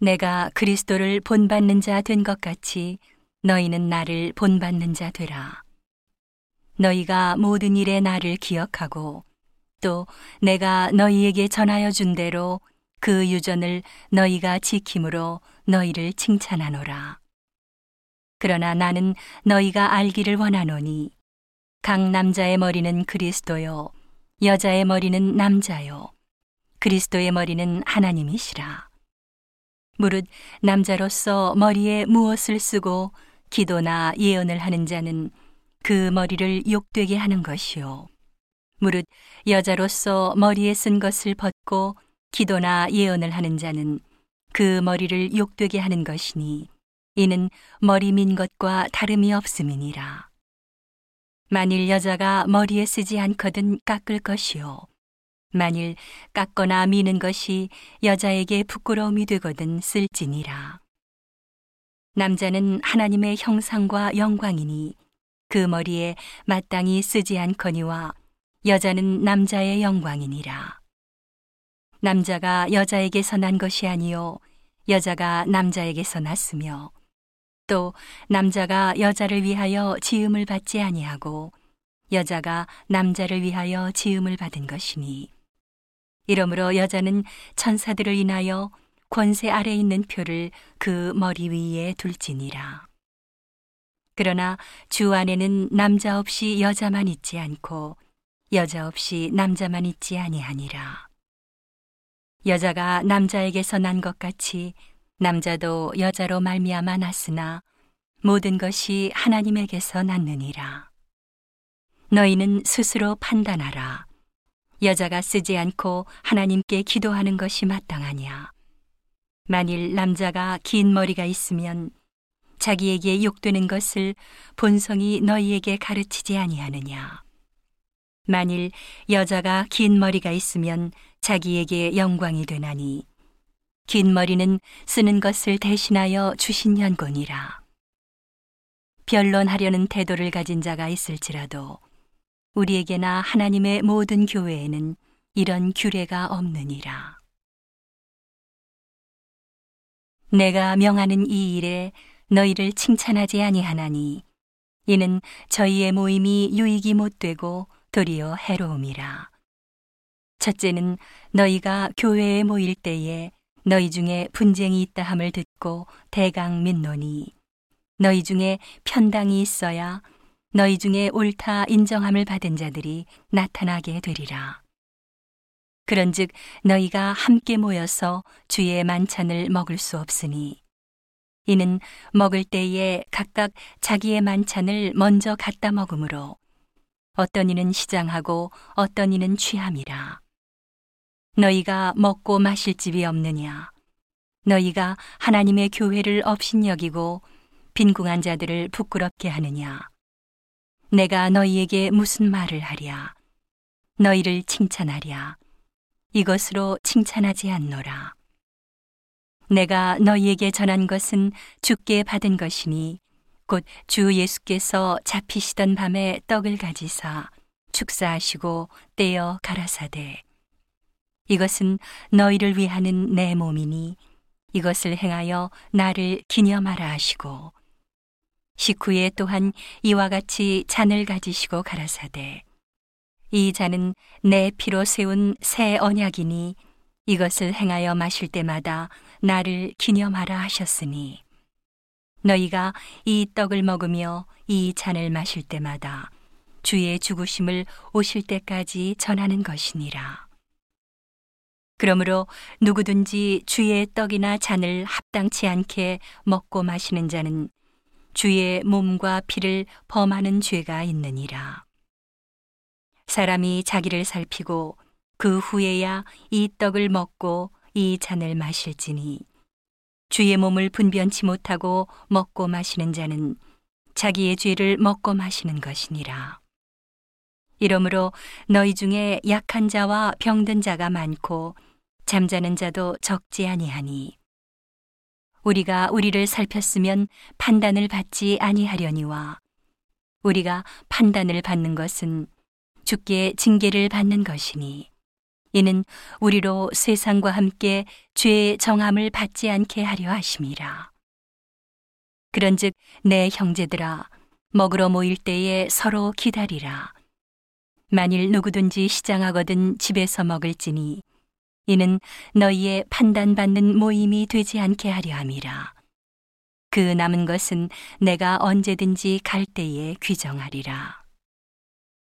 내가 그리스도를 본받는 자 된 것 같이 너희는 나를 본받는 자 되라. 너희가 모든 일에 나를 기억하고 또 내가 너희에게 전하여 준 대로 그 유전을 너희가 지킴으로 너희를 칭찬하노라. 그러나 나는 너희가 알기를 원하노니 각 남자의 머리는 그리스도요 여자의 머리는 남자요 그리스도의 머리는 하나님이시라. 무릇 남자로서 머리에 무엇을 쓰고 기도나 예언을 하는 자는 그 머리를 욕되게 하는 것이요. 무릇 여자로서 머리에 쓴 것을 벗고 기도나 예언을 하는 자는 그 머리를 욕되게 하는 것이니 이는 머리 민 것과 다름이 없음이니라. 만일 여자가 머리에 쓰지 않거든 깎을 것이요. 만일 깎거나 미는 것이 여자에게 부끄러움이 되거든 쓸지니라. 남자는 하나님의 형상과 영광이니 그 머리에 마땅히 쓰지 않거니와 여자는 남자의 영광이니라. 남자가 여자에게서 난 것이 아니요 여자가 남자에게서 났으며 또 남자가 여자를 위하여 지음을 받지 아니하고 여자가 남자를 위하여 지음을 받은 것이니 이러므로 여자는 천사들을 인하여 권세 아래 있는 표를 그 머리 위에 둘지니라. 그러나 주 안에는 남자 없이 여자만 있지 않고 여자 없이 남자만 있지 아니하니라. 여자가 남자에게서 난 것 같이 남자도 여자로 말미암아 났으나 모든 것이 하나님에게서 났느니라. 너희는 스스로 판단하라. 여자가 쓰지 않고 하나님께 기도하는 것이 마땅하냐. 만일 남자가 긴 머리가 있으면 자기에게 욕되는 것을 본성이 너희에게 가르치지 아니하느냐. 만일 여자가 긴 머리가 있으면 자기에게 영광이 되나니 긴 머리는 쓰는 것을 대신하여 주신 연곤이라. 변론하려는 태도를 가진 자가 있을지라도 우리에게나 하나님의 모든 교회에는 이런 규례가 없느니라. 내가 명하는 이 일에 너희를 칭찬하지 아니하나니 이는 저희의 모임이 유익이 못되고 도리어 해로움이라. 첫째는 너희가 교회에 모일 때에 너희 중에 분쟁이 있다 함을 듣고 대강 믿노니 너희 중에 편당이 있어야 너희 중에 옳다 인정함을 받은 자들이 나타나게 되리라. 그런즉 너희가 함께 모여서 주의 만찬을 먹을 수 없으니 이는 먹을 때에 각각 자기의 만찬을 먼저 갖다 먹으므로 어떤 이는 시장하고 어떤 이는 취함이라. 너희가 먹고 마실 집이 없느냐? 너희가 하나님의 교회를 업신여기고 빈궁한 자들을 부끄럽게 하느냐? 내가 너희에게 무슨 말을 하랴? 너희를 칭찬하랴? 이것으로 칭찬하지 않노라. 내가 너희에게 전한 것은 주께 받은 것이니 곧 주 예수께서 잡히시던 밤에 떡을 가지사 축사하시고 떼어 가라사대 이것은 너희를 위하는 내 몸이니 이것을 행하여 나를 기념하라 하시고 식후에 또한 이와 같이 잔을 가지시고 가라사대 이 잔은 내 피로 세운 새 언약이니 이것을 행하여 마실 때마다 나를 기념하라 하셨으니 너희가 이 떡을 먹으며 이 잔을 마실 때마다 주의 죽으심을 오실 때까지 전하는 것이니라. 그러므로 누구든지 주의 떡이나 잔을 합당치 않게 먹고 마시는 자는 주의 몸과 피를 범하는 죄가 있느니라. 사람이 자기를 살피고 그 후에야 이 떡을 먹고 이 잔을 마실지니 주의 몸을 분변치 못하고 먹고 마시는 자는 자기의 죄를 먹고 마시는 것이니라. 이러므로 너희 중에 약한 자와 병든 자가 많고 잠자는 자도 적지 아니하니 우리가 우리를 살폈으면 판단을 받지 아니하려니와 우리가 판단을 받는 것은 주께 징계를 받는 것이니 이는 우리로 세상과 함께 죄의 정함을 받지 않게 하려 하심이라. 그런즉 내 형제들아 먹으러 모일 때에 서로 기다리라. 만일 누구든지 시장하거든 집에서 먹을지니 이는 너희의 판단받는 모임이 되지 않게 하려 함이라. 그 남은 것은 내가 언제든지 갈 때에 규정하리라.